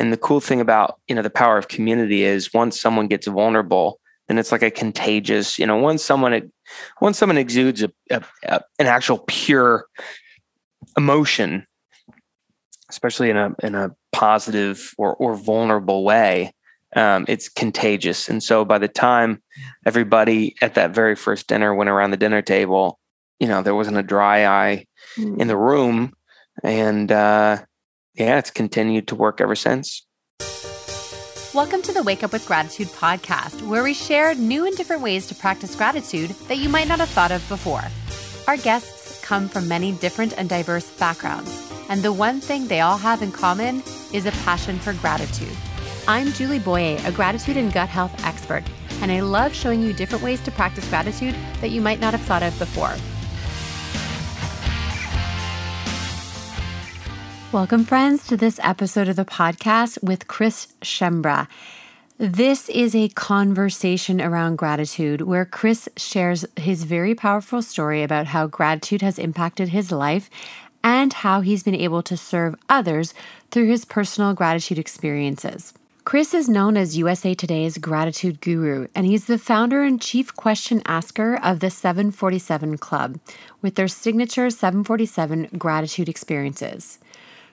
And the cool thing about, you know, the power of community is once someone gets vulnerable, then it's like a contagious, you know, once someone once someone exudes a, a, a, an actual pure emotion, especially in a in a positive or or vulnerable way, um, it's contagious. And so by the time everybody at that very first dinner went around the dinner table, you know, there wasn't a dry eye mm. in the room. And uh, yeah, it's continued to work ever since. Welcome to the Wake Up with Gratitude podcast, where we share new and different ways to practice gratitude that you might not have thought of before. Our guests come from many different and diverse backgrounds, and the one thing they all have in common is a passion for gratitude. I'm Julie Boyer, a gratitude and gut health expert, and I love showing you different ways to practice gratitude that you might not have thought of before. Welcome, friends, to this episode of the podcast with Chris Schembra. This is a conversation around gratitude where Chris shares his very powerful story about how gratitude has impacted his life and how he's been able to serve others through his personal gratitude experiences. Chris is known as USA Today's gratitude guru, and he's the founder and chief question asker of the 747 Club with their signature 747 gratitude experiences.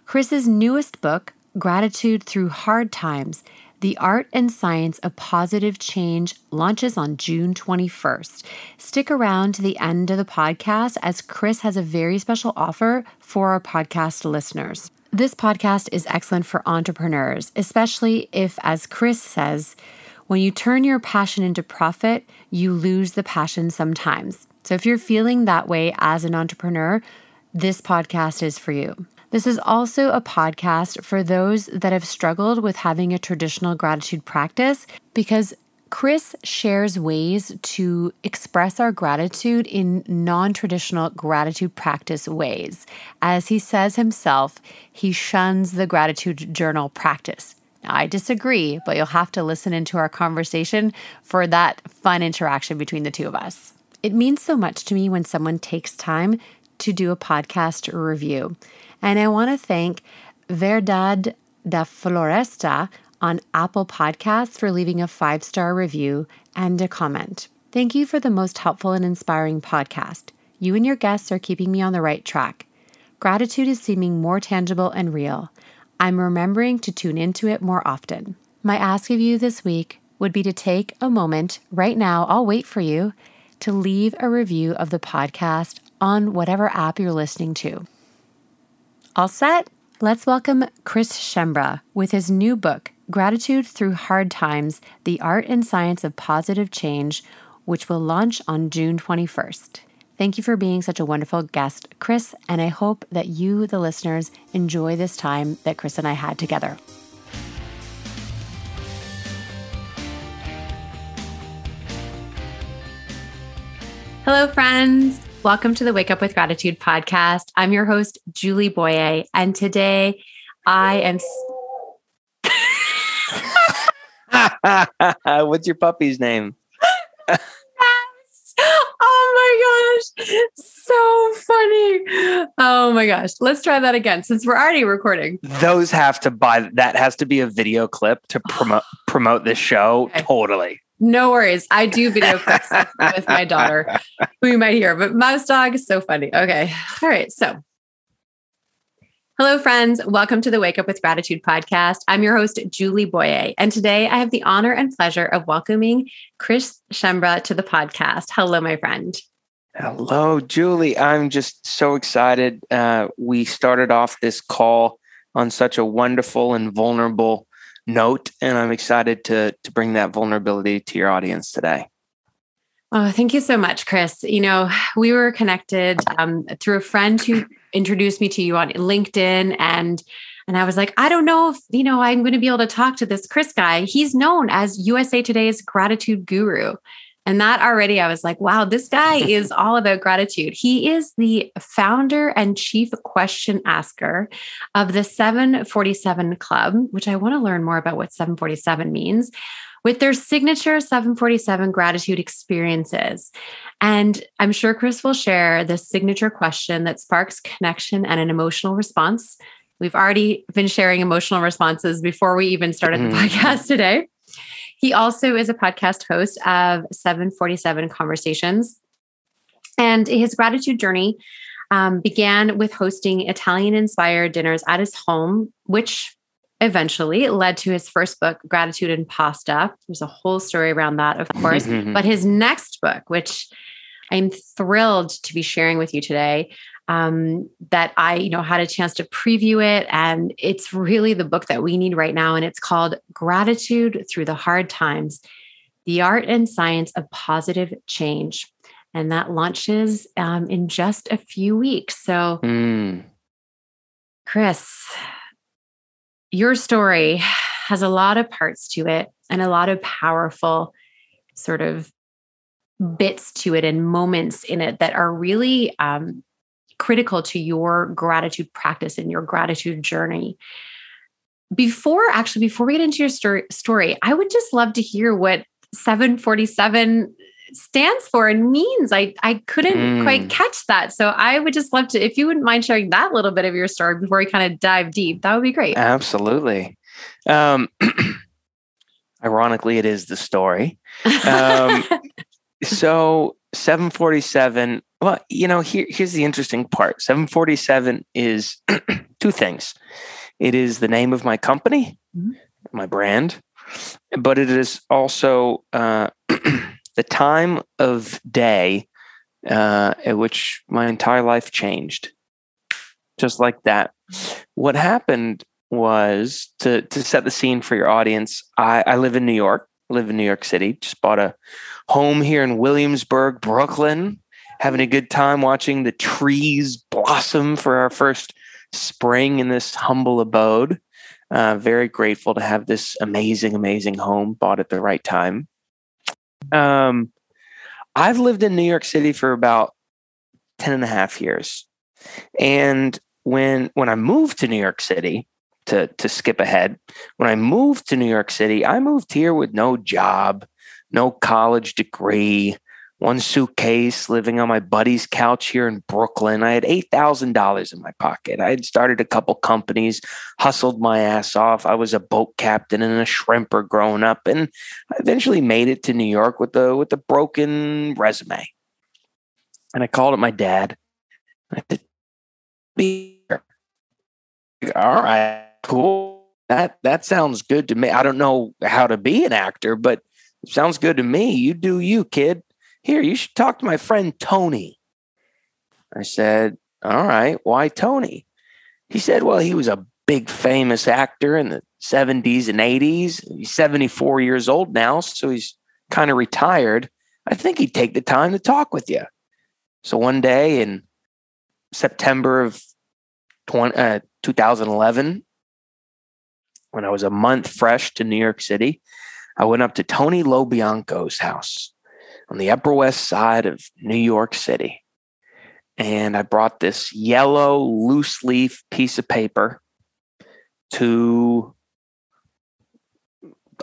Chris's newest book, Gratitude Through Hard Times The Art and Science of Positive Change, launches on June 21st. Stick around to the end of the podcast as Chris has a very special offer for our podcast listeners. This podcast is excellent for entrepreneurs, especially if, as Chris says, when you turn your passion into profit, you lose the passion sometimes. So if you're feeling that way as an entrepreneur, this podcast is for you. This is also a podcast for those that have struggled with having a traditional gratitude practice because Chris shares ways to express our gratitude in non traditional gratitude practice ways. As he says himself, he shuns the gratitude journal practice. I disagree, but you'll have to listen into our conversation for that fun interaction between the two of us. It means so much to me when someone takes time to do a podcast review. And I want to thank Verdad da Floresta on Apple Podcasts for leaving a five star review and a comment. Thank you for the most helpful and inspiring podcast. You and your guests are keeping me on the right track. Gratitude is seeming more tangible and real. I'm remembering to tune into it more often. My ask of you this week would be to take a moment right now, I'll wait for you, to leave a review of the podcast on whatever app you're listening to. All set? Let's welcome Chris Schembra with his new book, Gratitude Through Hard Times The Art and Science of Positive Change, which will launch on June 21st. Thank you for being such a wonderful guest, Chris, and I hope that you, the listeners, enjoy this time that Chris and I had together. Hello, friends. Welcome to the Wake Up with Gratitude podcast. I'm your host, Julie Boyer, and today I am. What's your puppy's name? yes. Oh my gosh. So funny. Oh my gosh. Let's try that again since we're already recording. Those have to buy that has to be a video clip to promote promote this show. Okay. Totally. No worries. I do video clips with my daughter, who you might hear, but Mouse Dog is so funny. Okay. All right. So Hello, friends. Welcome to the Wake Up with Gratitude podcast. I'm your host, Julie Boyer. And today I have the honor and pleasure of welcoming Chris Schembra to the podcast. Hello, my friend. Hello, Julie. I'm just so excited. Uh, we started off this call on such a wonderful and vulnerable note, and I'm excited to, to bring that vulnerability to your audience today. Oh, thank you so much, Chris. You know, we were connected um, through a friend who introduced me to you on LinkedIn and and I was like, I don't know if, you know, I'm going to be able to talk to this Chris guy. He's known as USA Today's gratitude guru. And that already, I was like, wow, this guy is all about gratitude. He is the founder and chief question asker of the 747 Club, which I want to learn more about what 747 means with their signature 747 gratitude experiences. And I'm sure Chris will share the signature question that sparks connection and an emotional response We've already been sharing emotional responses before we even started the Mhm. podcast today. He also is a podcast host of 747 Conversations. And his gratitude journey um, began with hosting Italian inspired dinners at his home, which eventually led to his first book, Gratitude and Pasta. There's a whole story around that, of course. but his next book, which I'm thrilled to be sharing with you today, um, that I, you know, had a chance to preview it, and it's really the book that we need right now, and it's called Gratitude Through the Hard Times: The Art and Science of Positive Change, and that launches um, in just a few weeks. So, Mm. Chris, your story has a lot of parts to it and a lot of powerful sort of bits to it and moments in it that are really um, critical to your gratitude practice and your gratitude journey. Before, actually, before we get into your story, story, I would just love to hear what 747 stands for and means. I I couldn't Mm. quite catch that. So I would just love to, if you wouldn't mind sharing that little bit of your story before we kind of dive deep, that would be great. Absolutely. Um, ironically, it is the story. Um, so 747. Well, you know, here, here's the interesting part. 747 is two things. It is the name of my company, Mhm. my brand, but it is also uh, the time of day uh, at which my entire life changed. Just like that. What happened was to to set the scene for your audience. I, I live in New York. Live in New York City. Just bought a home here in Williamsburg, Brooklyn. Having a good time watching the trees blossom for our first spring in this humble abode. Uh, very grateful to have this amazing, amazing home bought at the right time. Um, I've lived in New York City for about 10 and a half years. And when when I moved to New York City, to to skip ahead, when I moved to New York City, I moved here with no job, no college degree, one suitcase, living on my buddy's couch here in Brooklyn. I had $8,000 in my pocket. I had started a couple companies, hustled my ass off. I was a boat captain and a shrimper growing up and I eventually made it to New York with a with a broken resume. And I called up my dad. I said, "Be here." All right, cool. That that sounds good to me. I don't know how to be an actor, but sounds good to me. You do you, kid. Here, you should talk to my friend Tony. I said, All right, why Tony? He said, Well, he was a big famous actor in the 70s and 80s. He's 74 years old now, so he's kind of retired. I think he'd take the time to talk with you. So one day in September of 20, uh, 2011, when I was a month fresh to New York City, I went up to Tony Lo Bianco's house on the Upper West Side of New York City. And I brought this yellow loose leaf piece of paper to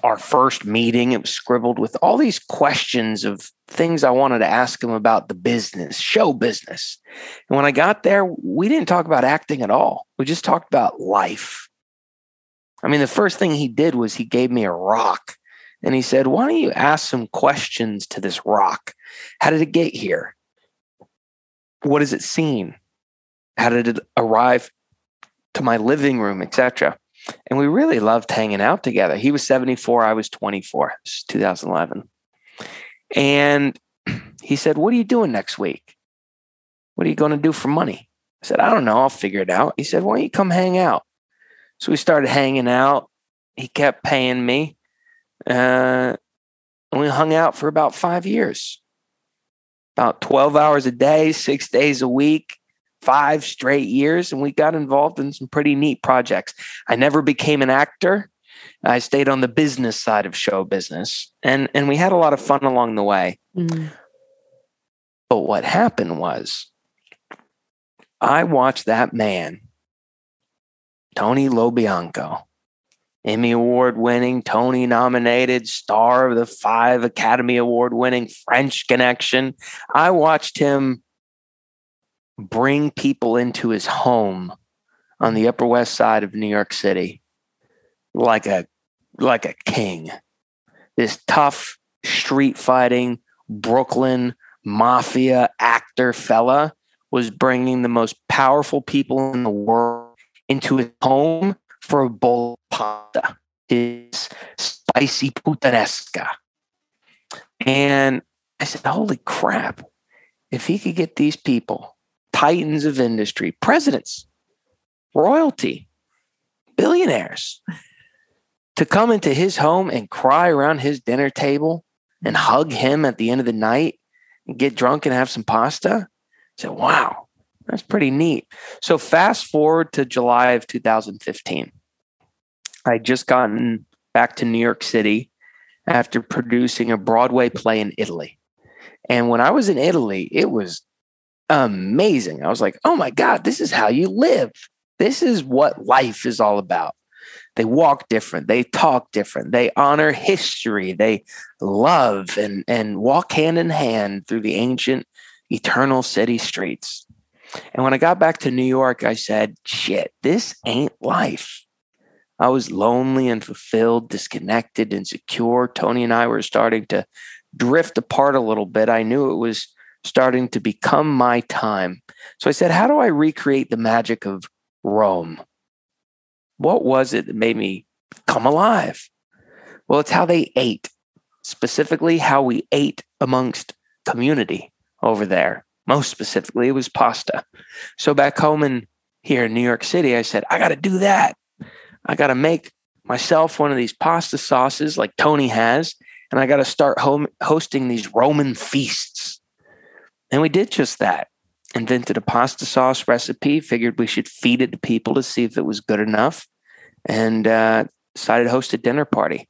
our first meeting. It was scribbled with all these questions of things I wanted to ask him about the business, show business. And when I got there, we didn't talk about acting at all. We just talked about life. I mean, the first thing he did was he gave me a rock and he said, Why don't you ask some questions to this rock? How did it get here? What has it seen? How did it arrive to my living room, etc.? And we really loved hanging out together. He was 74, I was 24. This is 2011. And he said, What are you doing next week? What are you going to do for money? I said, I don't know. I'll figure it out. He said, Why don't you come hang out? So we started hanging out. He kept paying me. Uh, and we hung out for about five years, about 12 hours a day, six days a week, five straight years. And we got involved in some pretty neat projects. I never became an actor. I stayed on the business side of show business, and, and we had a lot of fun along the way. Mm. But what happened was, I watched that man, Tony Lo Bianco, Emmy Award winning, Tony nominated, star of the five Academy Award winning French Connection. I watched him bring people into his home on the Upper West Side of New York City, like a like a king. This tough street fighting Brooklyn mafia actor fella was bringing the most powerful people in the world into his home for a bowl pasta, his spicy puttanesca. And I said, holy crap, if he could get these people, titans of industry, presidents, royalty, billionaires, to come into his home and cry around his dinner table and hug him at the end of the night and get drunk and have some pasta. I said, wow, that's pretty neat. So fast forward to July of 2015. I just gotten back to New York City after producing a Broadway play in Italy. And when I was in Italy, it was amazing. I was like, oh my God, this is how you live. This is what life is all about. They walk different, they talk different, they honor history, they love and, and walk hand in hand through the ancient, eternal city streets. And when I got back to New York, I said, shit, this ain't life. I was lonely and fulfilled, disconnected, insecure. Tony and I were starting to drift apart a little bit. I knew it was starting to become my time. So I said, How do I recreate the magic of Rome? What was it that made me come alive? Well, it's how they ate, specifically, how we ate amongst community over there. Most specifically, it was pasta. So back home in here in New York City, I said, I got to do that. I got to make myself one of these pasta sauces like Tony has, and I got to start home hosting these Roman feasts. And we did just that. Invented a pasta sauce recipe, figured we should feed it to people to see if it was good enough, and uh, decided to host a dinner party.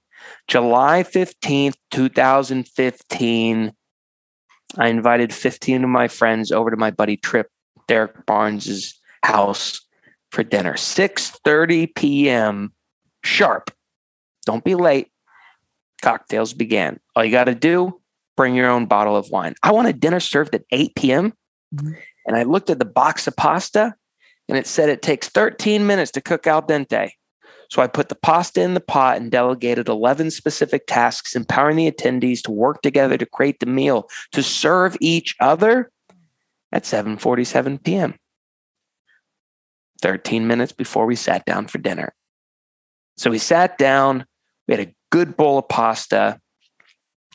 July 15th, 2015, I invited 15 of my friends over to my buddy Trip, Derek Barnes's house for dinner. 6:30 p.m. sharp. Don't be late. Cocktails began. All you got to do, bring your own bottle of wine. I want a dinner served at 8 p.m. And I looked at the box of pasta and it said it takes 13 minutes to cook al dente. So I put the pasta in the pot and delegated 11 specific tasks, empowering the attendees to work together to create the meal to serve each other at 7:47 p.m. 13 minutes before we sat down for dinner. So we sat down, we had a good bowl of pasta,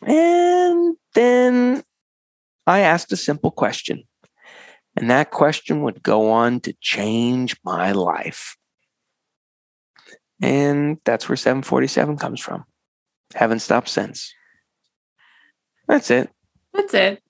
and then I asked a simple question. And that question would go on to change my life. And that's where 747 comes from. Haven't stopped since. That's it. That's it.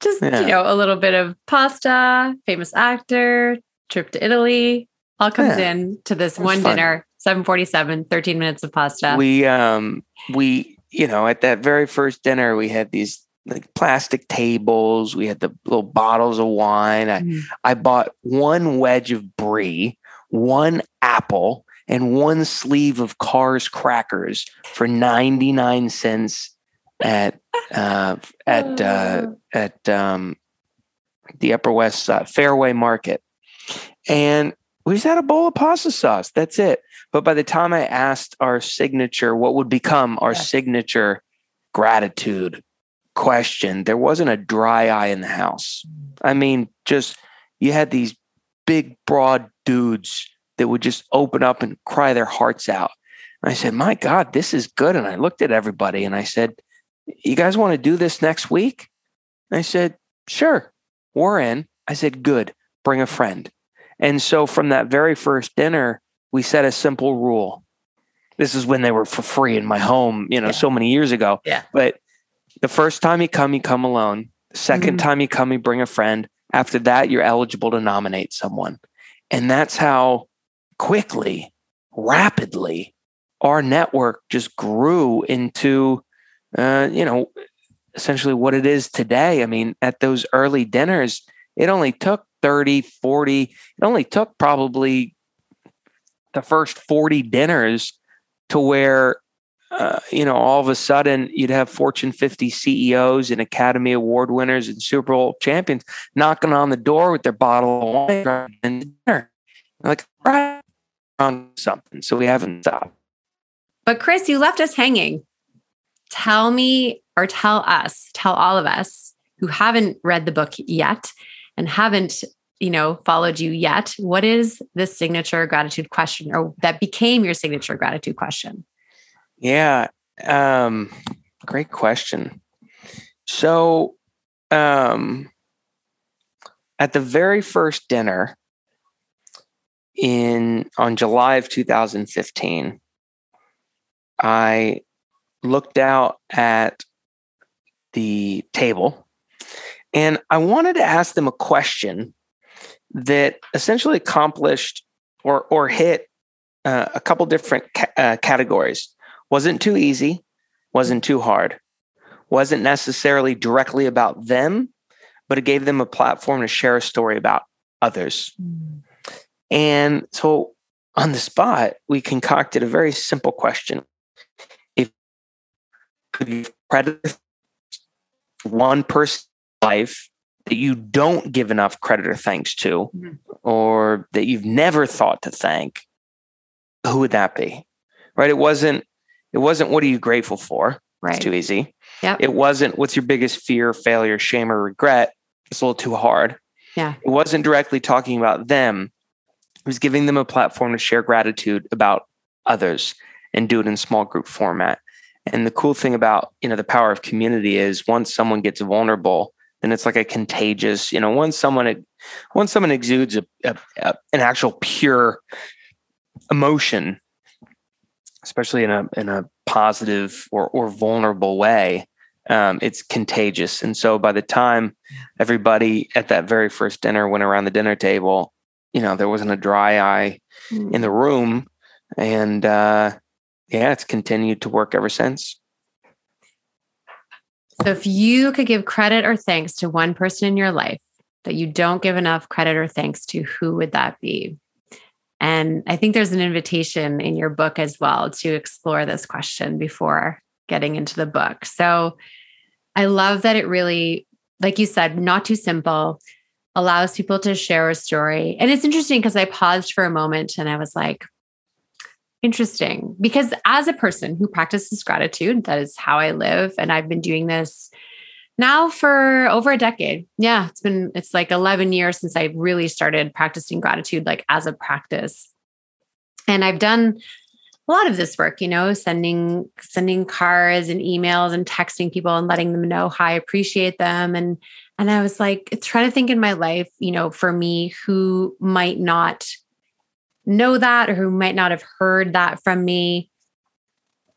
Just, yeah. you know, a little bit of pasta, famous actor, trip to Italy, all comes yeah, in to this one fun. dinner, 747, 13 minutes of pasta. We um we, you know, at that very first dinner, we had these like plastic tables, we had the little bottles of wine. I, mm. I bought one wedge of brie, one apple, and one sleeve of Carr's crackers for 99 cents at uh, at uh, at um, the Upper West Fairway Market. And we just had a bowl of pasta sauce. That's it. But by the time I asked our signature, what would become our signature gratitude question, there wasn't a dry eye in the house. I mean, just you had these big, broad dudes that would just open up and cry their hearts out. And I said, My God, this is good. And I looked at everybody and I said, You guys want to do this next week? And I said, Sure, we're in. I said, Good, bring a friend. And so from that very first dinner, we set a simple rule. This is when they were for free in my home, you know, yeah. so many years ago. Yeah. But the first time you come, you come alone. The 2nd mm-hmm. time you come, you bring a friend. After that, you're eligible to nominate someone. And that's how quickly, rapidly, our network just grew into, uh, you know, essentially what it is today. I mean, at those early dinners, it only took 30, 40. It only took probably the first 40 dinners to where, uh, you know, all of a sudden you'd have Fortune 50 CEOs and Academy Award winners and Super Bowl champions knocking on the door with their bottle of wine and dinner. Like right on something, so we haven't stopped. But Chris, you left us hanging. Tell me, or tell us, tell all of us who haven't read the book yet and haven't you know followed you yet what is the signature gratitude question or that became your signature gratitude question yeah um great question so um at the very first dinner in on July of 2015 I looked out at the table and I wanted to ask them a question that essentially accomplished or or hit uh, a couple different ca- uh, categories. Wasn't too easy, wasn't too hard, wasn't necessarily directly about them, but it gave them a platform to share a story about others. Mm. And so on the spot, we concocted a very simple question. If could you credit one person's life that you don't give enough credit or thanks to, mm-hmm. or that you've never thought to thank, who would that be? Right? It wasn't. It wasn't. What are you grateful for? Right. It's too easy. Yeah. It wasn't. What's your biggest fear, failure, shame, or regret? It's a little too hard. Yeah. It wasn't directly talking about them. It was giving them a platform to share gratitude about others and do it in small group format. And the cool thing about you know the power of community is once someone gets vulnerable, then it's like a contagious. You know, once someone once someone exudes a, a, a, an actual pure emotion, especially in a in a positive or or vulnerable way, um, it's contagious. And so by the time everybody at that very first dinner went around the dinner table, you know, there wasn't a dry eye mm. in the room, and uh, yeah, it's continued to work ever since. So, if you could give credit or thanks to one person in your life that you don't give enough credit or thanks to, who would that be? And I think there's an invitation in your book as well to explore this question before getting into the book. So, I love that it really, like you said, not too simple, allows people to share a story. And it's interesting because I paused for a moment and I was like, interesting because as a person who practices gratitude, that is how I live. And I've been doing this now for over a decade. Yeah, it's been, it's like 11 years since I really started practicing gratitude, like as a practice. And I've done a lot of this work, you know, sending, sending cards and emails and texting people and letting them know how I appreciate them. And, and I was like, trying to think in my life, you know, for me, who might not know that or who might not have heard that from me.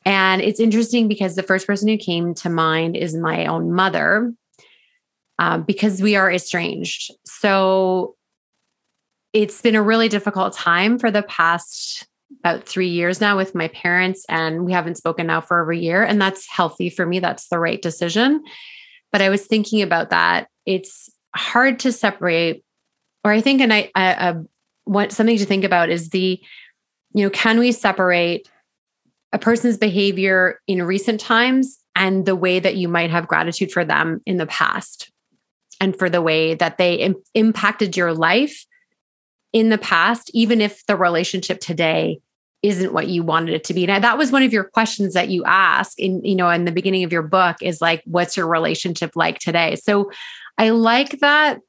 And it's interesting because the first person who came to mind is my own mother, um, because we are estranged. So it's been a really difficult time for the past about three years now with my parents, and we haven't spoken now for over a year. And that's healthy for me. That's the right decision. But I was thinking about that. It's hard to separate, or I think, and i i uh, what something to think about is the you know can we separate a person's behavior in recent times and the way that you might have gratitude for them in the past and for the way that they Im- impacted your life in the past even if the relationship today isn't what you wanted it to be and that was one of your questions that you ask in you know in the beginning of your book is like what's your relationship like today so i like that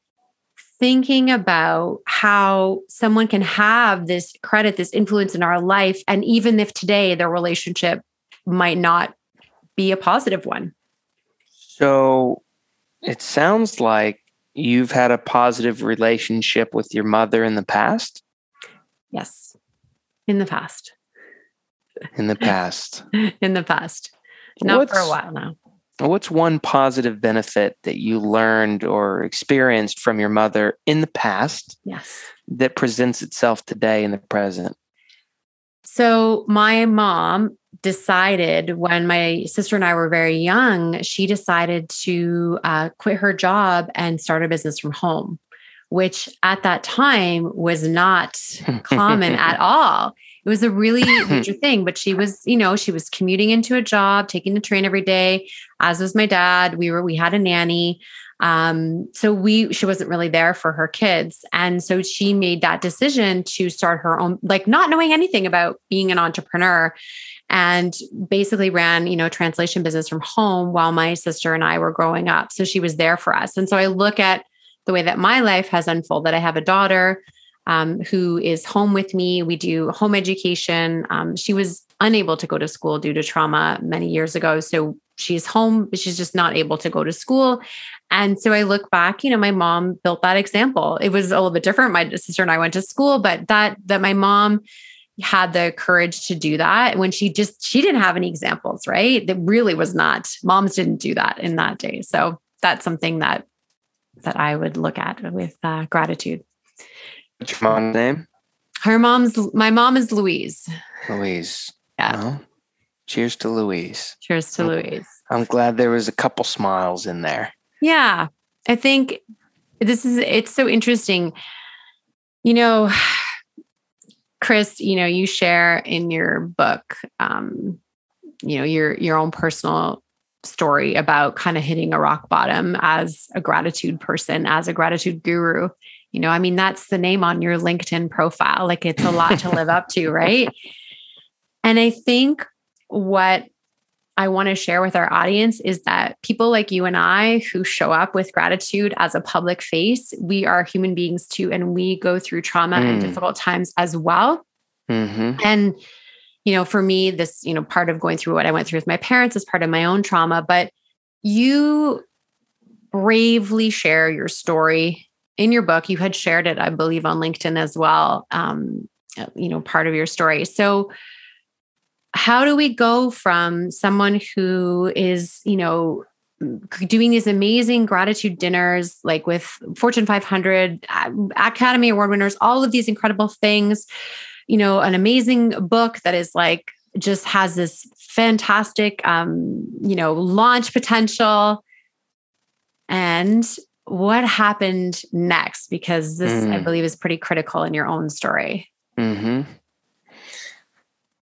thinking about how someone can have this credit, this influence in our life. And even if today their relationship might not be a positive one. So it sounds like you've had a positive relationship with your mother in the past. Yes, in the past. In the past. in the past. Not What's, for a while now. What's one positive benefit that you learned or experienced from your mother in the past? Yes. That presents itself today in the present? So, my mom decided when my sister and I were very young, she decided to uh, quit her job and start a business from home, which at that time was not common at all. It was a really major thing, but she was, you know, she was commuting into a job, taking the train every day, as was my dad. We were, we had a nanny. Um, so we she wasn't really there for her kids. And so she made that decision to start her own, like not knowing anything about being an entrepreneur and basically ran, you know, translation business from home while my sister and I were growing up. So she was there for us. And so I look at the way that my life has unfolded. I have a daughter um, who is home with me. We do home education. Um, she was unable to go to school due to trauma many years ago. So she's home, but she's just not able to go to school. And so I look back, you know, my mom built that example. It was a little bit different. My sister and I went to school, but that that my mom had the courage to do that when she just she didn't have any examples, right? That really was not moms didn't do that in that day. So that's something that that I would look at with uh, gratitude. What's your mom's name? Her mom's my mom is Louise. Louise. Yeah. Well, cheers to Louise. Cheers to Louise. I'm glad there was a couple smiles in there. Yeah. I think this is it's so interesting. You know, Chris, you know, you share in your book um, you know, your your own personal story about kind of hitting a rock bottom as a gratitude person, as a gratitude guru. You know, I mean, that's the name on your LinkedIn profile. Like it's a lot to live up to, right? And I think what I want to share with our audience is that people like you and I who show up with gratitude as a public face, we are human beings too, and we go through trauma mm. and difficult times as well. Mm-hmm. And, you know, for me, this, you know, part of going through what I went through with my parents is part of my own trauma, but you bravely share your story in your book. You had shared it, I believe, on LinkedIn as well. Um, you know, part of your story. So, how do we go from someone who is, you know, doing these amazing gratitude dinners, like with Fortune 500, uh, Academy Award winners, all of these incredible things, you know, an amazing book that is like just has this fantastic, um, you know, launch potential. And what happened next? Because this, mm. I believe, is pretty critical in your own story. Mm-hmm.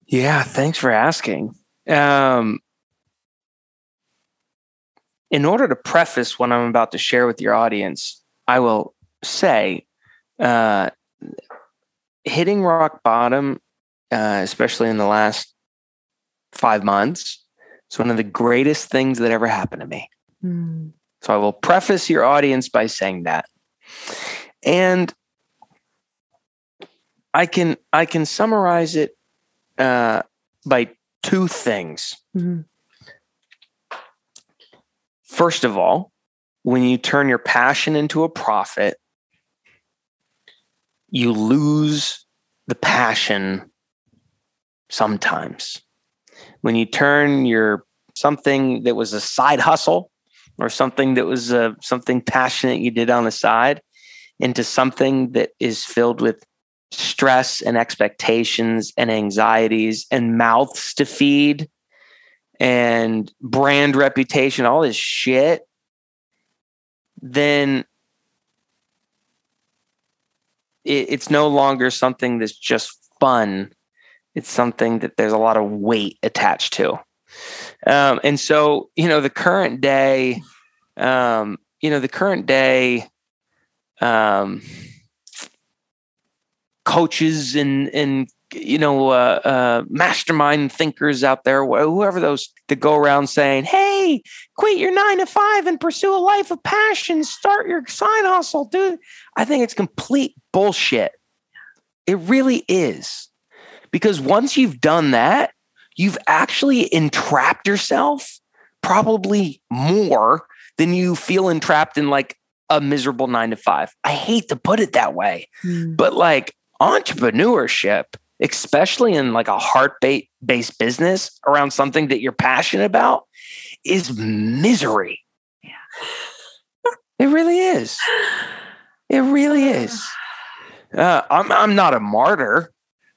Yeah, thanks for asking. Um, in order to preface what I'm about to share with your audience, I will say uh, hitting rock bottom, uh, especially in the last five months, is one of the greatest things that ever happened to me. Mm. So I will preface your audience by saying that. And I can I can summarize it uh, by two things. Mm-hmm. First of all, when you turn your passion into a profit, you lose the passion sometimes. When you turn your something that was a side hustle or something that was a, uh, something passionate you did on the side into something that is filled with stress and expectations and anxieties and mouths to feed and brand reputation, all this shit, then it, it's no longer something that's just fun. It's something that there's a lot of weight attached to. Um, and so, you know, the current day, um, you know, the current day, um, coaches and and you know uh, uh, mastermind thinkers out there, whoever those that go around saying, "Hey, quit your nine to five and pursue a life of passion. Start your side hustle, dude." I think it's complete bullshit. It really is, because once you've done that, you've actually entrapped yourself probably more than you feel entrapped in like a miserable nine to five. I hate to put it that way, mm. but like entrepreneurship, especially in like a heart based business around something that you're passionate about, is misery. Yeah. it really is. It really is. Uh, I'm I'm not a martyr,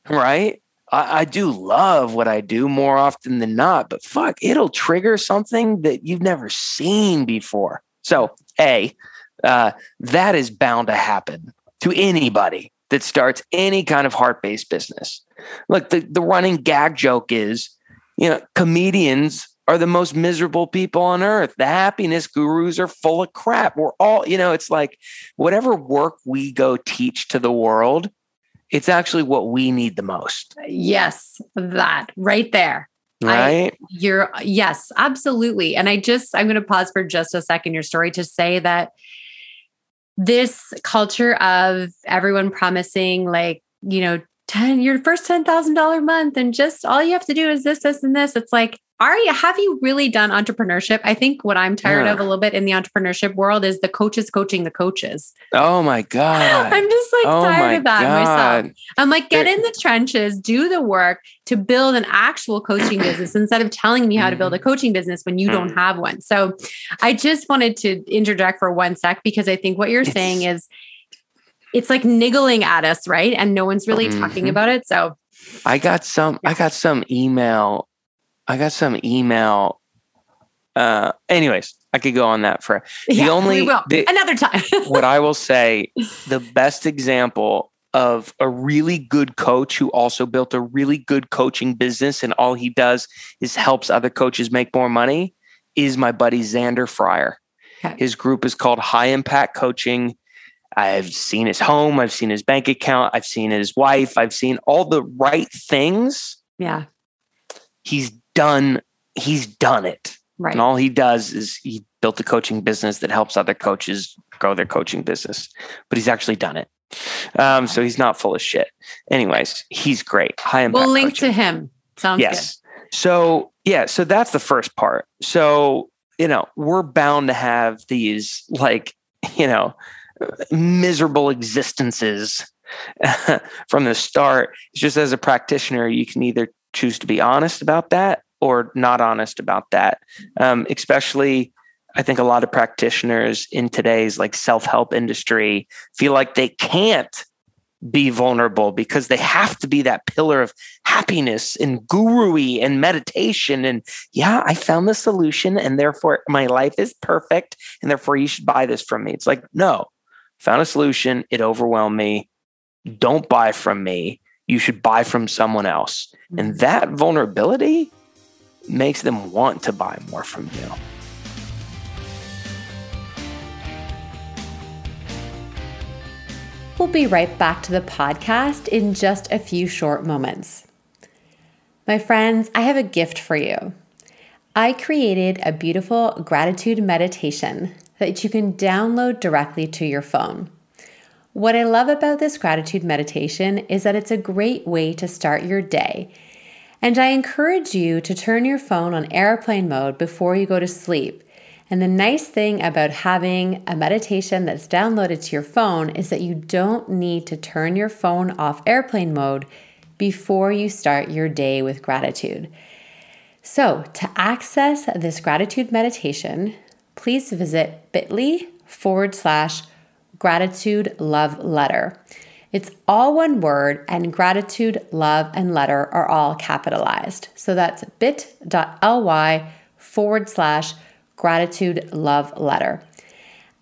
right? I, I do love what I do more often than not, but fuck, it'll trigger something that you've never seen before. So, a uh, that is bound to happen to anybody that starts any kind of heart based business. Look, the, the running gag joke is, you know, comedians are the most miserable people on earth. The happiness gurus are full of crap. We're all, you know, it's like whatever work we go teach to the world, it's actually what we need the most. Yes, that right there. Right. I, you're, yes, absolutely. And I just, I'm going to pause for just a second, your story to say that this culture of everyone promising, like, you know, 10 your first $10,000 month and just all you have to do is this this and this. It's like are you have you really done entrepreneurship i think what i'm tired yeah. of a little bit in the entrepreneurship world is the coaches coaching the coaches oh my god i'm just like oh tired of that god. myself i'm like get in the trenches do the work to build an actual coaching business instead of telling me how to build a mm-hmm. coaching business when you don't mm. have one so i just wanted to interject for one sec because i think what you're saying is it's like niggling at us right and no one's really mm-hmm. talking about it so I got some I got some email I got some email. Uh, anyways, I could go on that for the yeah, only the, another time. what I will say, the best example of a really good coach who also built a really good coaching business and all he does is helps other coaches make more money is my buddy Xander Fryer. Okay. His group is called High Impact Coaching. I've seen his home, I've seen his bank account, I've seen his wife, I've seen all the right things. Yeah. He's done he's done it. Right. And all he does is he built a coaching business that helps other coaches grow their coaching business. But he's actually done it. Um, so he's not full of shit. Anyways, he's great. High impact. We'll link coaching. to him. Sounds yes. Good. So yeah, so that's the first part. So, you know, we're bound to have these like, you know, miserable existences from the start. It's just as a practitioner, you can either choose to be honest about that or not honest about that. Um, especially, I think a lot of practitioners in today's like self help industry feel like they can't be vulnerable because they have to be that pillar of happiness and guru and meditation. And yeah, I found the solution and therefore my life is perfect. And therefore you should buy this from me. It's like, no, found a solution. It overwhelmed me. Don't buy from me. You should buy from someone else. And mm-hmm. that vulnerability makes them want to buy more from you. We'll be right back to the podcast in just a few short moments. My friends, I have a gift for you. I created a beautiful gratitude meditation that you can download directly to your phone. What I love about this gratitude meditation is that it's a great way to start your day. And I encourage you to turn your phone on airplane mode before you go to sleep. And the nice thing about having a meditation that's downloaded to your phone is that you don't need to turn your phone off airplane mode before you start your day with gratitude. So, to access this gratitude meditation, please visit bit.ly forward slash gratitude love letter. It's all one word, and gratitude, love, and letter are all capitalized. So that's bit.ly forward slash gratitude love letter.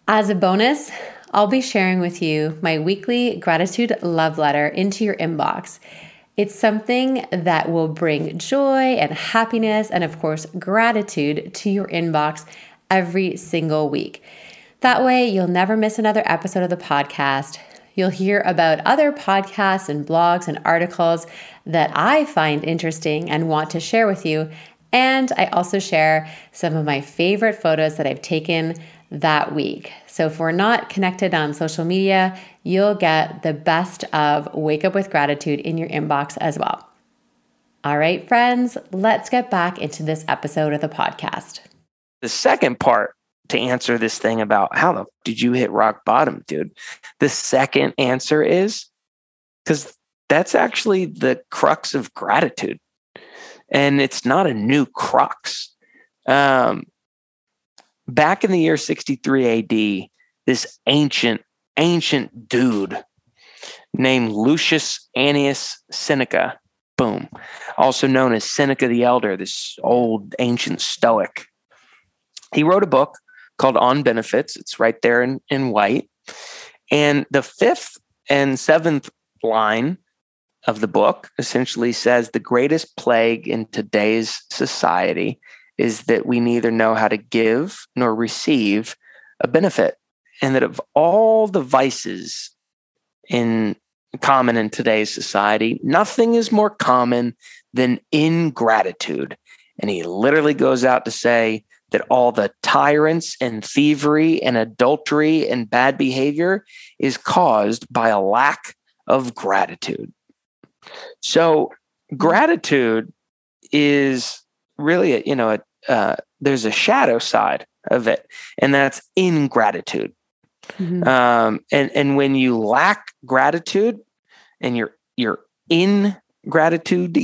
As a bonus, I'll be sharing with you my weekly gratitude love letter into your inbox. It's something that will bring joy and happiness, and of course, gratitude to your inbox every single week. That way, you'll never miss another episode of the podcast. You'll hear about other podcasts and blogs and articles that I find interesting and want to share with you. And I also share some of my favorite photos that I've taken that week. So if we're not connected on social media, you'll get the best of Wake Up with Gratitude in your inbox as well. All right, friends, let's get back into this episode of the podcast. The second part to answer this thing about how the did you hit rock bottom, dude? The second answer is because that's actually the crux of gratitude. And it's not a new crux. Um, back in the year 63 AD, this ancient, ancient dude named Lucius Annaeus Seneca, boom, also known as Seneca the Elder, this old ancient Stoic. He wrote a book called On Benefits. It's right there in, in white. And the fifth and seventh line of the book essentially says the greatest plague in today's society is that we neither know how to give nor receive a benefit. And that of all the vices in common in today's society, nothing is more common than ingratitude. And he literally goes out to say that all the tyrants and thievery and adultery and bad behavior is caused by a lack of gratitude. So, gratitude is really, a, you know, a, uh, there's a shadow side of it, and that's ingratitude. Mm-hmm. Um, and and when you lack gratitude, and you're you're in gratitude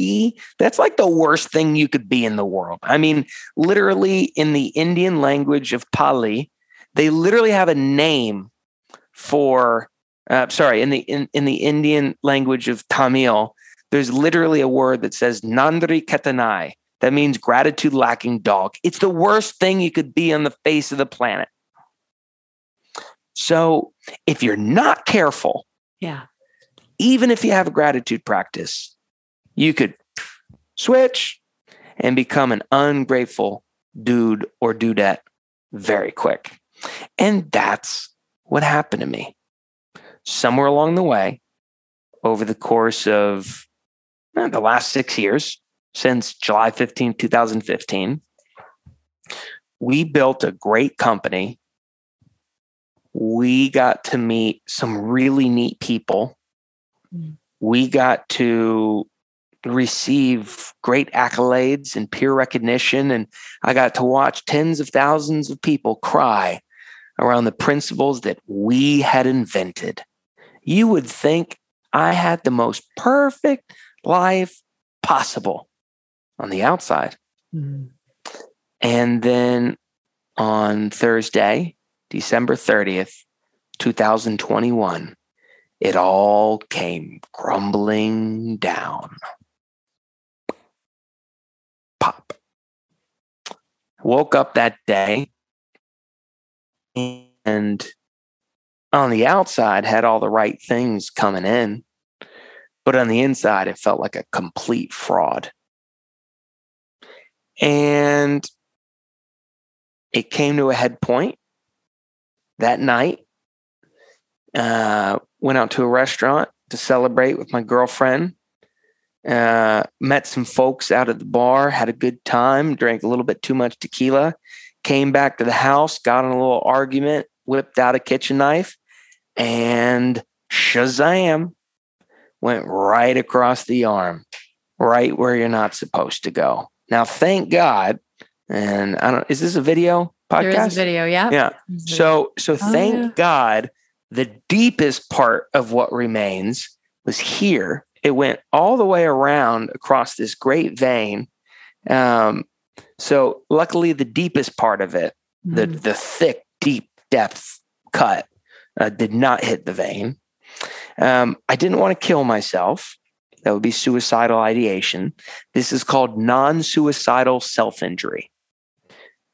that's like the worst thing you could be in the world. I mean, literally in the Indian language of Pali, they literally have a name for. Uh, sorry, in the in, in the Indian language of Tamil, there's literally a word that says Nandri Ketanai. That means gratitude lacking dog. It's the worst thing you could be on the face of the planet. So if you're not careful, yeah, even if you have a gratitude practice, you could switch and become an ungrateful dude or dudette very quick. And that's what happened to me. Somewhere along the way, over the course of eh, the last six years, since July 15, 2015, we built a great company we got to meet some really neat people. Mm. We got to receive great accolades and peer recognition. And I got to watch tens of thousands of people cry around the principles that we had invented. You would think I had the most perfect life possible on the outside. Mm. And then on Thursday, December 30th, 2021, it all came crumbling down. Woke up that day and on the outside had all the right things coming in, but on the inside, it felt like a complete fraud. And it came to a head point that night. Uh, went out to a restaurant to celebrate with my girlfriend. Uh, met some folks out at the bar, had a good time, drank a little bit too much tequila, came back to the house, got in a little argument, whipped out a kitchen knife, and Shazam went right across the arm, right where you're not supposed to go. Now, thank God. And I don't, is this a video? podcast? There is a video, yeah. Yeah. So so oh, thank yeah. God the deepest part of what remains was here. It went all the way around across this great vein. Um, so luckily the deepest part of it, mm-hmm. the the thick, deep depth cut, uh, did not hit the vein. Um, I didn't want to kill myself. That would be suicidal ideation. This is called non suicidal self injury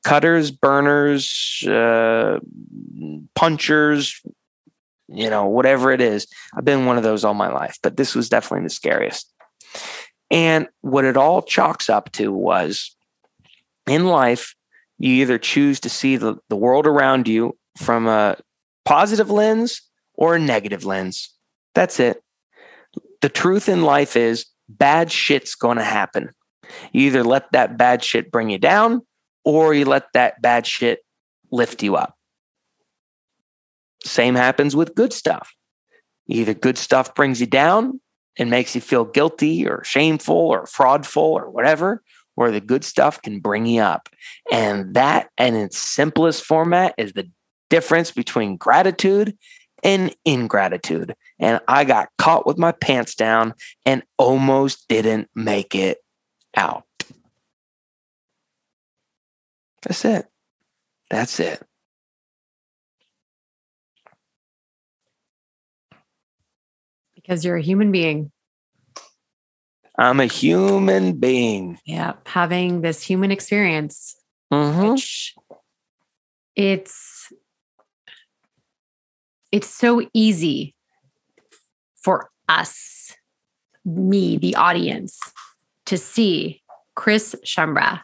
cutters, burners, uh, punchers, you know, whatever it is. I've been one of those all my life, but this was definitely the scariest. And what it all chalks up to was in life, you either choose to see the, the world around you from a positive lens or a negative lens. That's it. The truth in life is bad shit's going to happen. You either let that bad shit bring you down or you let that bad shit lift you up. Same happens with good stuff. Either good stuff brings you down and makes you feel guilty or shameful or fraudful or whatever, or the good stuff can bring you up. And that, in its simplest format, is the difference between gratitude and ingratitude. And I got caught with my pants down and almost didn't make it out. That's it. That's it. Because you're a human being. I'm a human being. Yeah, having this human experience. Mm-hmm. Which it's it's so easy for us, me, the audience, to see Chris Schembra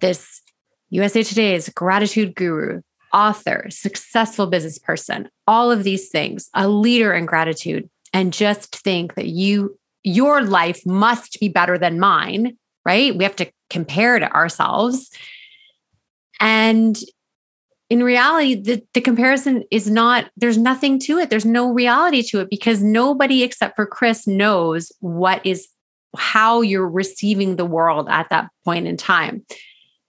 this USA Today's gratitude guru, author, successful business person, all of these things, a leader in gratitude, and just think that you, your life must be better than mine, right? We have to compare to ourselves. And in reality, the, the comparison is not, there's nothing to it. There's no reality to it because nobody except for Chris knows what is how you're receiving the world at that point in time,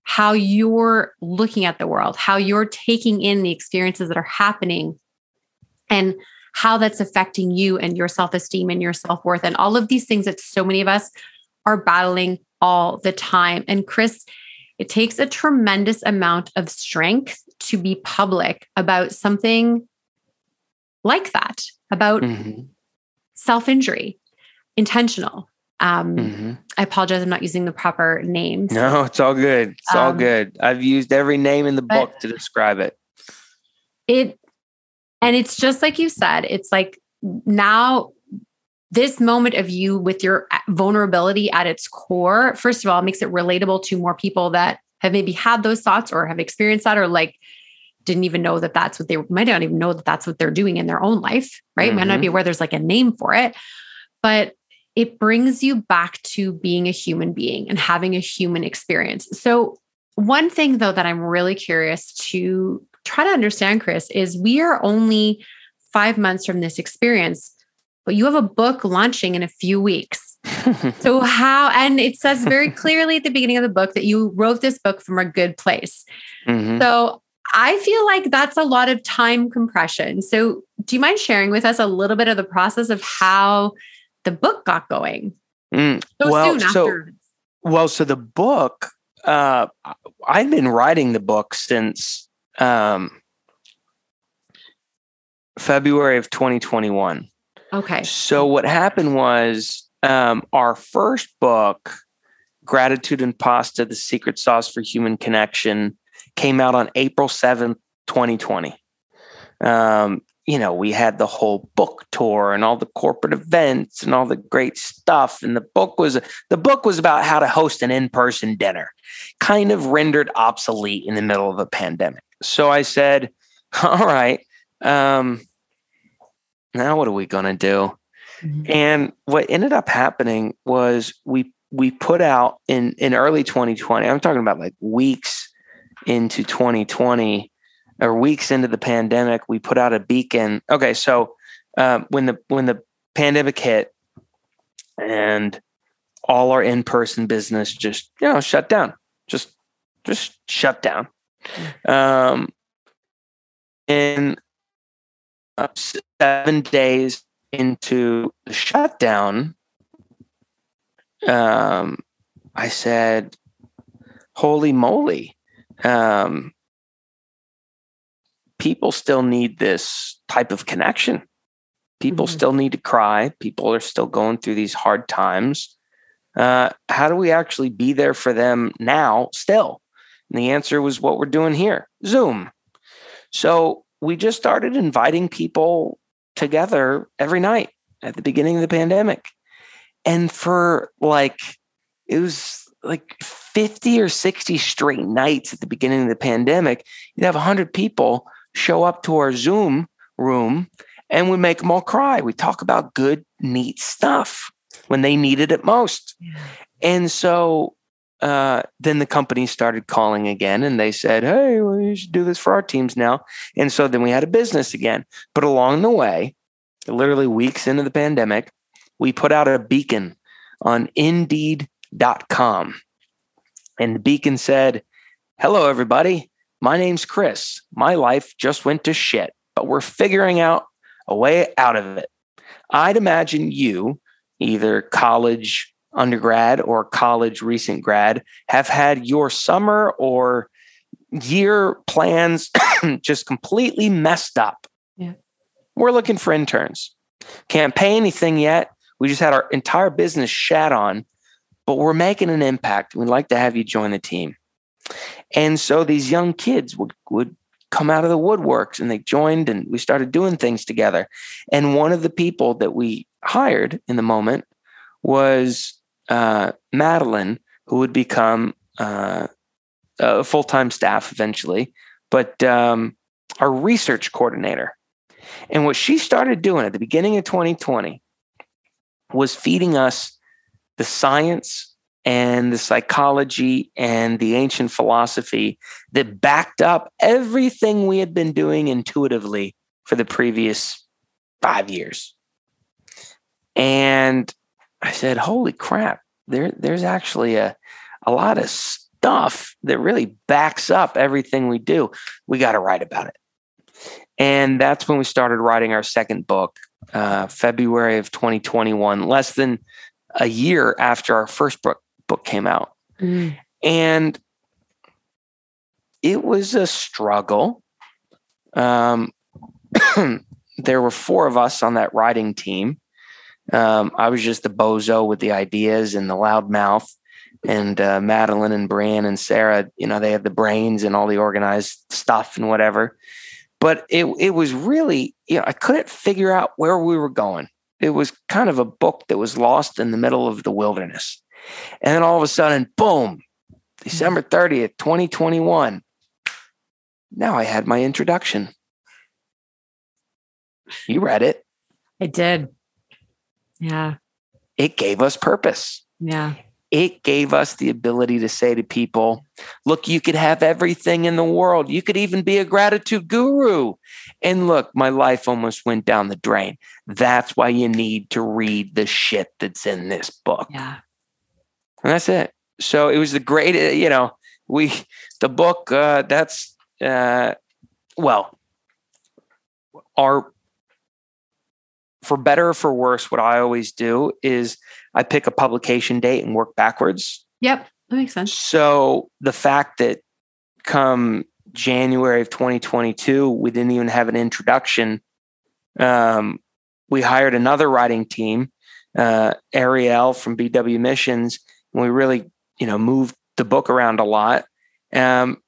how you're looking at the world, how you're taking in the experiences that are happening, and how that's affecting you and your self esteem and your self worth, and all of these things that so many of us are battling all the time. And Chris, it takes a tremendous amount of strength to be public about something like that, about mm-hmm. self injury, intentional. Um, mm-hmm. I apologize, I'm not using the proper names. No, it's all good. It's um, all good. I've used every name in the book to describe it. It, and it's just like you said, it's like now this moment of you with your vulnerability at its core, first of all, makes it relatable to more people that have maybe had those thoughts or have experienced that or like didn't even know that that's what they might not even know that that's what they're doing in their own life, right? Mm-hmm. Might not be mm-hmm. aware there's like a name for it, but it brings you back to being a human being and having a human experience. So, one thing though that I'm really curious to try to understand, Chris, is we are only five months from this experience, but you have a book launching in a few weeks. so, how, and it says very clearly at the beginning of the book that you wrote this book from a good place. Mm-hmm. So, I feel like that's a lot of time compression. So, do you mind sharing with us a little bit of the process of how the book got going? Mm, so well, so, well, so the book, uh, I've been writing the book since um, February of 2021. Okay. So, what happened was um, our first book, Gratitude and Pasta The Secret Sauce for Human Connection, came out on April 7th, 2020. Um, you know, we had the whole book tour and all the corporate events and all the great stuff. And the book was the book was about how to host an in-person dinner, kind of rendered obsolete in the middle of a pandemic. So I said, all right, um, now what are we gonna do? Mm-hmm. And what ended up happening was we we put out in in early 2020, I'm talking about like weeks into 2020 or weeks into the pandemic, we put out a beacon. Okay, so um, when the when the pandemic hit and all our in-person business just you know shut down, just just shut down. Um, in uh, seven days into the shutdown, um, I said, "Holy moly!" um, people still need this type of connection. People mm-hmm. still need to cry. People are still going through these hard times. Uh, how do we actually be there for them now, still? And the answer was what we're doing here Zoom. So we just started inviting people together every night at the beginning of the pandemic. And for like, it was like 50 or 60 straight nights at the beginning of the pandemic, you'd have 100 people show up to our Zoom room and we make them all cry. We talk about good, neat stuff when they needed it most. Yeah. And so uh, then the company started calling again and they said, Hey, well, you should do this for our teams now. And so then we had a business again. But along the way, literally weeks into the pandemic, we put out a beacon on indeed.com. And the beacon said, Hello, everybody. My name's Chris. My life just went to shit, but we're figuring out a way out of it. I'd imagine you, either college undergrad or college recent grad, have had your summer or year plans just completely messed up. Yeah. We're looking for interns. Can't pay anything yet. We just had our entire business shat on but we're making an impact. We'd like to have you join the team. And so these young kids would, would come out of the woodworks and they joined and we started doing things together. And one of the people that we hired in the moment was uh, Madeline, who would become uh, uh, full time staff eventually, but um, our research coordinator. And what she started doing at the beginning of 2020 was feeding us the science and the psychology and the ancient philosophy that backed up everything we had been doing intuitively for the previous five years. And I said, holy crap, there, there's actually a, a lot of stuff that really backs up everything we do. We got to write about it. And that's when we started writing our second book, uh, February of 2021, less than a year after our first book, book came out. Mm. And it was a struggle. Um, there were four of us on that writing team. Um, I was just the bozo with the ideas and the loud mouth. And uh, Madeline and Brian and Sarah, you know, they had the brains and all the organized stuff and whatever. But it it was really, you know, I couldn't figure out where we were going. It was kind of a book that was lost in the middle of the wilderness. And then all of a sudden, boom, December 30th, 2021. Now I had my introduction. You read it. I did. Yeah. It gave us purpose. Yeah. It gave us the ability to say to people, look, you could have everything in the world. You could even be a gratitude guru. And look, my life almost went down the drain. That's why you need to read the shit that's in this book. Yeah. And that's it. So it was the great, uh, you know, we, the book, uh, that's, uh, well, our for better or for worse, what I always do is I pick a publication date and work backwards. Yep, that makes sense. So the fact that come January of 2022, we didn't even have an introduction. Um, we hired another writing team, uh, Ariel from BW Missions, and we really, you know, moved the book around a lot. Um,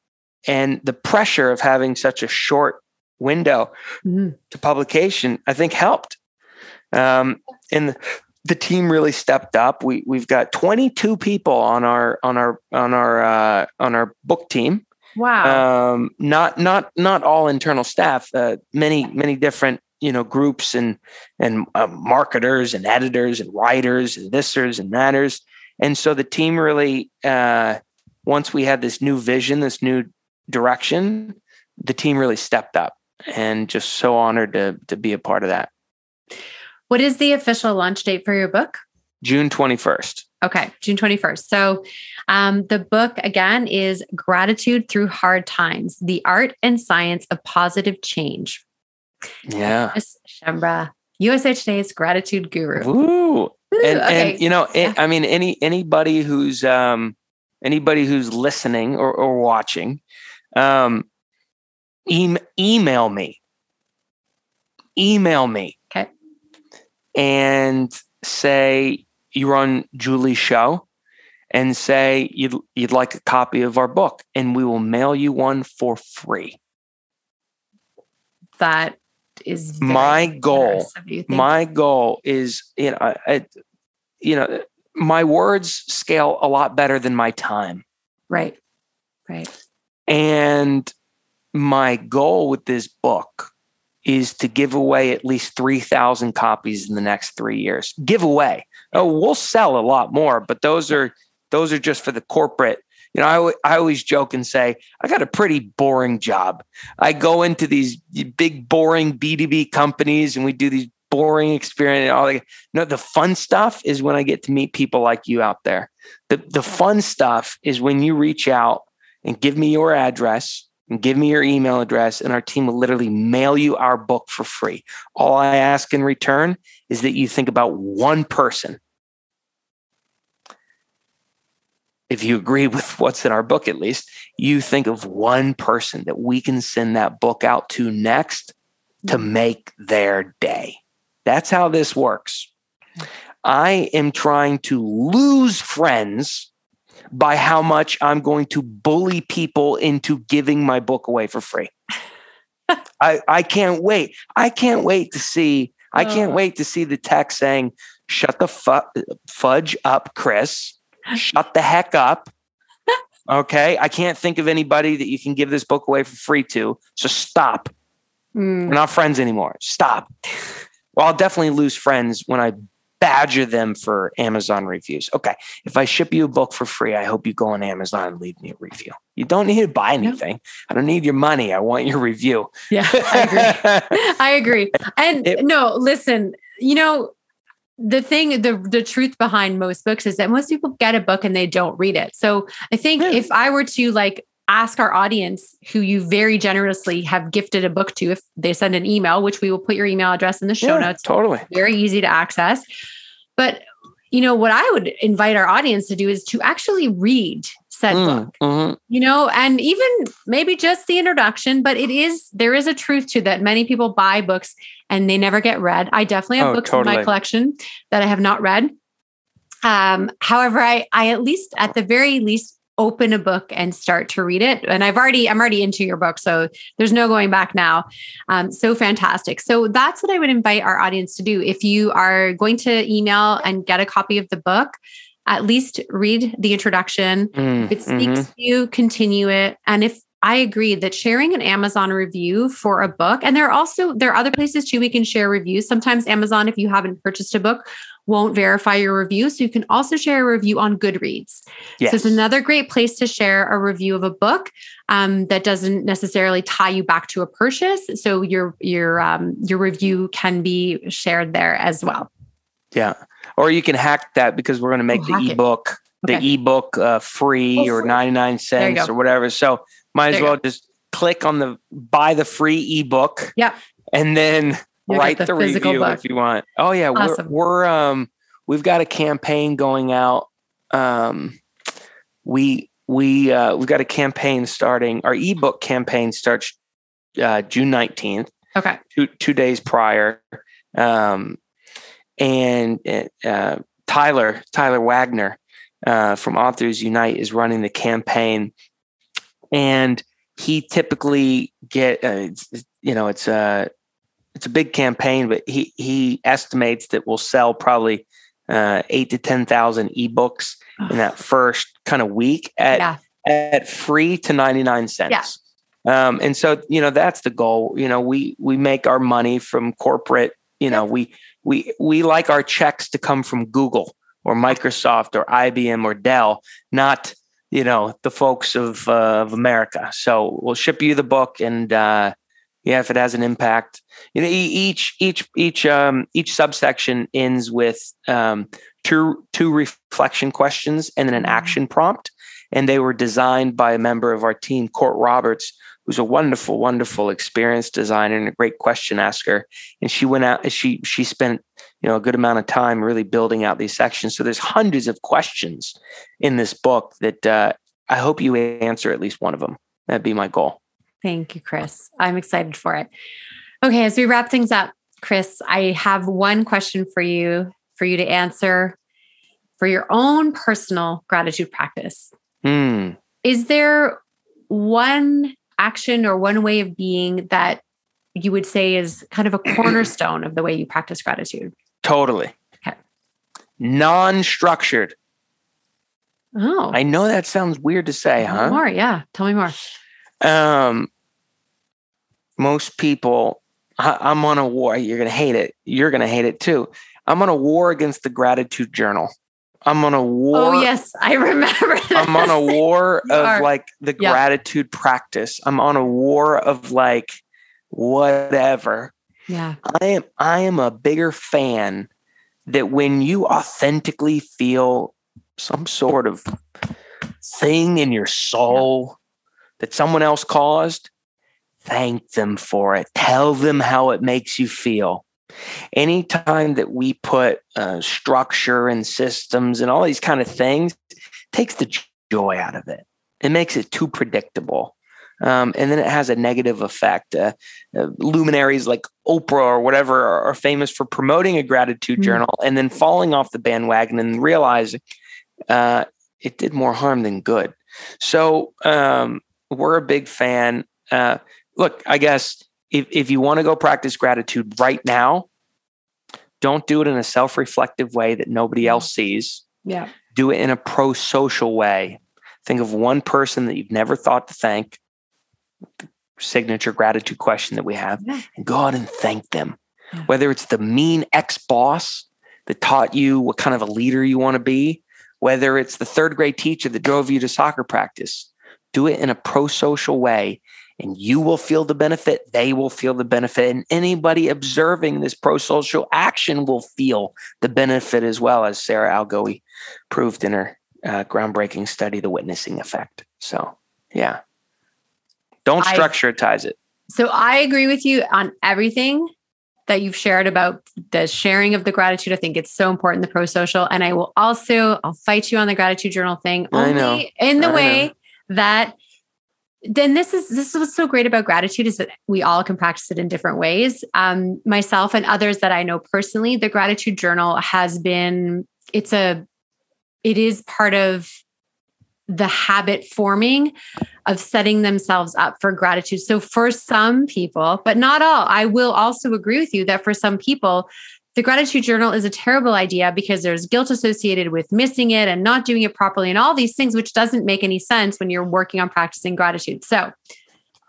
and the pressure of having such a short window mm-hmm. to publication, I think, helped. Um, and the team really stepped up. We we've got 22 people on our on our on our uh, on our book team. Wow. Um, not not not all internal staff. Uh, many many different you know groups and and uh, marketers and editors and writers and thisers and matters. And so the team really uh, once we had this new vision, this new direction, the team really stepped up. And just so honored to to be a part of that. What is the official launch date for your book? June 21st. Okay, June 21st. So, um, the book again is Gratitude Through Hard Times The Art and Science of Positive Change. Yeah. Schembra, USA Today's gratitude guru. Ooh. Ooh and, okay. and, you know, yeah. I mean, any anybody who's um, anybody who's listening or, or watching, um, e- email me. Email me and say you're on Julie's show and say you'd, you'd like a copy of our book, and we will mail you one for free. That is my goal. My goal is, you know, I, you know, my words scale a lot better than my time. Right. Right. And my goal with this book is to give away at least 3,000 copies in the next three years. Give away. Oh, we'll sell a lot more, but those are those are just for the corporate. You know, I, I always joke and say, I got a pretty boring job. I go into these big, boring B2B companies and we do these boring experience. All the, know, the fun stuff is when I get to meet people like you out there. The, the fun stuff is when you reach out and give me your address and give me your email address, and our team will literally mail you our book for free. All I ask in return is that you think about one person. If you agree with what's in our book, at least, you think of one person that we can send that book out to next to mm-hmm. make their day. That's how this works. I am trying to lose friends by how much I'm going to bully people into giving my book away for free. I, I can't wait. I can't wait to see. I can't wait to see the text saying, "Shut the fu- fudge up, Chris. Shut the heck up. Okay. I can't think of anybody that you can give this book away for free to. So stop. Mm. We're not friends anymore. Stop. Well, I'll definitely lose friends when I badger them for Amazon reviews. Okay. If I ship you a book for free, I hope you go on Amazon and leave me a review. You don't need to buy anything. I don't need your money. I want your review. Yeah, I agree. I agree. And It- no, listen, you know, the thing, the the truth behind most books is that most people get a book and they don't read it. So I think Yeah. if I were to like ask our audience who you very generously have gifted a book to, if they send an email, which we will put your email address in the show Yeah, notes, Totally. very easy to access. But you know what I would invite our audience to do is to actually read said book. Mm, mhm. you know and even maybe just the introduction but it is there is a truth to that. Many people buy books and they never get read. I definitely have Oh, books in my collection that i have not read. Um however i i at least at the very least open a book and start to read it and i've already i'm already into your book so there's no going back now um, so fantastic so that's what i would invite our audience to do if you are going to email and get a copy of the book at least read the introduction Mm, if it speaks mhm. to you, continue it. And if I agree that sharing an Amazon review for a book, and there are also there are other places too we can share reviews. Sometimes Amazon, if you haven't purchased a book, won't verify your review. So you can also share a review on Goodreads. Yes. So it's another great place to share a review of a book um, that doesn't necessarily tie you back to a purchase. So your your um, your review can be shared there as well. Yeah. Or you can hack that because we're going to make Oh, the it. ebook, Okay. the ebook uh, free Oh, or 99 cents or whatever. So might as There well just click on the buy the free ebook. Yeah. And then You'll write the, the review book. if you want. Oh yeah, Awesome. we're we're um we've got a campaign going out. Um we we uh we've got a campaign starting. Our ebook campaign starts uh June 19th Okay. two two days prior. Um, and uh, Tyler Tyler Wagner uh, from Authors Unite is running the campaign, and he typically get uh, you know it's a it's a big campaign, but he he estimates that we'll sell probably uh, eight to ten thousand ebooks in that first kind of week at yeah. at free to 99 cents. Um, and so, you know, that's the goal. You know, we we make our money from corporate, you know, we we we like our checks to come from Google or Microsoft or IBM or Dell, not, you know, the folks of uh, of America. So we'll ship you the book and uh yeah, if it has an impact. You know, each each each um each subsection ends with um two two reflection questions and then an Mhm. action prompt and they were designed by a member of our team, Court Roberts, who's a wonderful, wonderful, experienced designer and a great question asker. And she went out, she she spent you know a good amount of time really building out these sections. So there's hundreds of questions in this book that uh, I hope you answer at least one of them. That'd be my goal. Thank you, Chris. I'm excited for it. Okay, as we wrap things up, Chris, I have one question for you for you to answer for your own personal gratitude practice. Hmm. Is there one action or one way of being that you would say is kind of a cornerstone of the way you practice gratitude? Totally. Okay. Non-structured. Oh, I know that sounds weird to say, tell huh? more. Yeah, tell me more. Um most people I, i'm on a war you're gonna hate it you're gonna hate it too i'm on a war against the gratitude journal i'm on a war oh yes, I remember. i'm on a war of are. like the Yeah. gratitude practice i'm on a war of like whatever Yeah. i am i am a bigger fan that when you authentically feel some sort of thing in your soul that someone else caused, thank them for it. Tell them how it makes you feel. Anytime that we put uh, structure and systems and all these kind of things, takes the joy out of it. It makes it too predictable. Um, and then it has a negative effect. Uh, uh, luminaries like Oprah or whatever are, are famous for promoting a gratitude Mm. journal and then falling off the bandwagon and realizing uh, it did more harm than good. So um, we're a big fan. Uh, look, I guess if, if you want to go practice gratitude right now, don't do it in a self reflective way that nobody else sees. Yeah. Do it in a pro social way. Think of one person that you've never thought to thank, signature gratitude question that we have, Yeah. and go out and thank them. Yeah. Whether it's the mean ex boss that taught you what kind of a leader you want to be, whether it's the third grade teacher that drove you to soccer practice, do it in a pro social way and you will feel the benefit. They will feel the benefit. And anybody observing this pro social action will feel the benefit as well, as Sara Algoe proved in her uh, groundbreaking study, The Witnessing Effect. So, yeah. Don't I- structuretize it. So I agree with you on everything that you've shared about the sharing of the gratitude. I think it's so important, the pro social. And I will also, I'll fight you on the gratitude journal thing I only know. in the I way that then this is this is what's so great about gratitude is that we all can practice it in different ways. Um, myself and others that I know personally, the gratitude journal has been it's a it is part of the habit forming of setting themselves up for gratitude. So for some people, but not all, I will also agree with you that for some people, the gratitude journal is a terrible idea because there's guilt associated with missing it and not doing it properly and all these things, which doesn't make any sense when you're working on practicing gratitude. So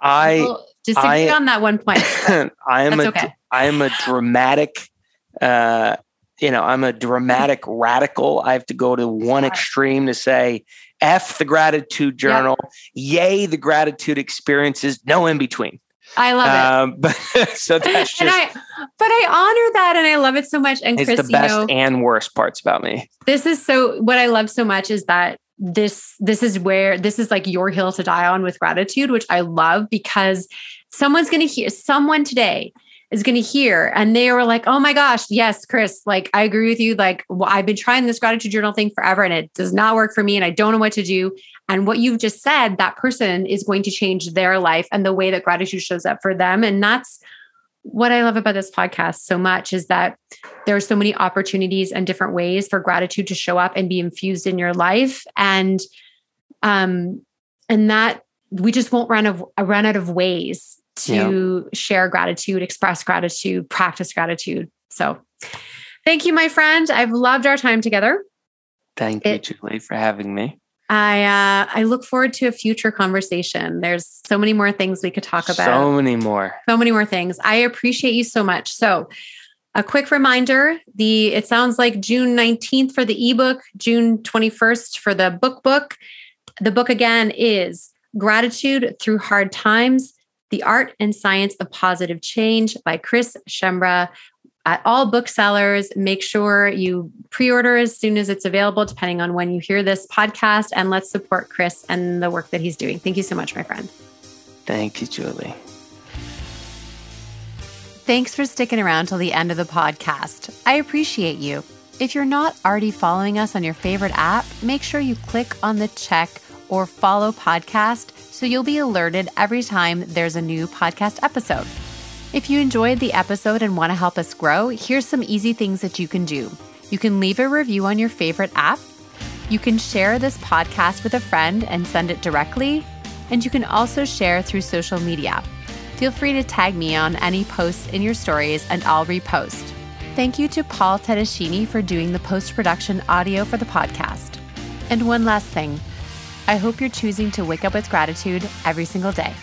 I we'll disagree I- on that one point. I am a okay. I am a dramatic uh you know, I'm a dramatic radical. I have to go to one extreme to say F the gratitude journal, yay the gratitude experiences, no in between. I love it. Um, but so that's just and I, but I honor that and I love it so much. And it's Chris, the best you know, and worst parts about me. this is so what I love so much is that this this is where this is like your hill to die on with gratitude, which I love because someone's gonna hear someone today is going to hear. And they were like oh my gosh yes chris like i agree with you. Like well, i've been trying this gratitude journal thing forever and it does not work for me and i don't know what to do. And what you've just said that person is going to change their life and the way that gratitude shows up for them. And that's what i love about this podcast so much is that there are so many opportunities and different ways for gratitude to show up and be infused in your life. And um and that we just won't run of run out of ways to share gratitude express gratitude practice gratitude so thank you my friend i've loved our time together Thank It- you, Julie, for having me. i uh i look forward to a future conversation there's so many more things we could talk about So many more. so many more things. I appreciate you so much. So, a quick reminder, the it sounds like June 19th for the ebook, June 21st for the book book. The book again is Gratitude Through Hard Times: The Art and Science of Positive Change by Chris Schembra. At all booksellers, make sure you pre-order as soon as it's available, depending on when you hear this podcast. And let's support Chris and the work that he's doing. Thank you so much, my friend. Thank you, Julie. Thanks for sticking around till the end of the podcast. I appreciate you. If you're not already following us on your favorite app, make sure you click on the check or follow podcast so you'll be alerted every time there's a new podcast episode. If you enjoyed the episode and want to help us grow, here's some easy things that you can do. You can leave a review on your favorite app. You can share this podcast with a friend and send it directly. And you can also share through social media. Feel free to tag me on any posts in your stories and I'll repost. Thank you to Paul Tedeschini for doing the post production audio for the podcast. And one last thing I hope you're choosing to wake up with gratitude every single day.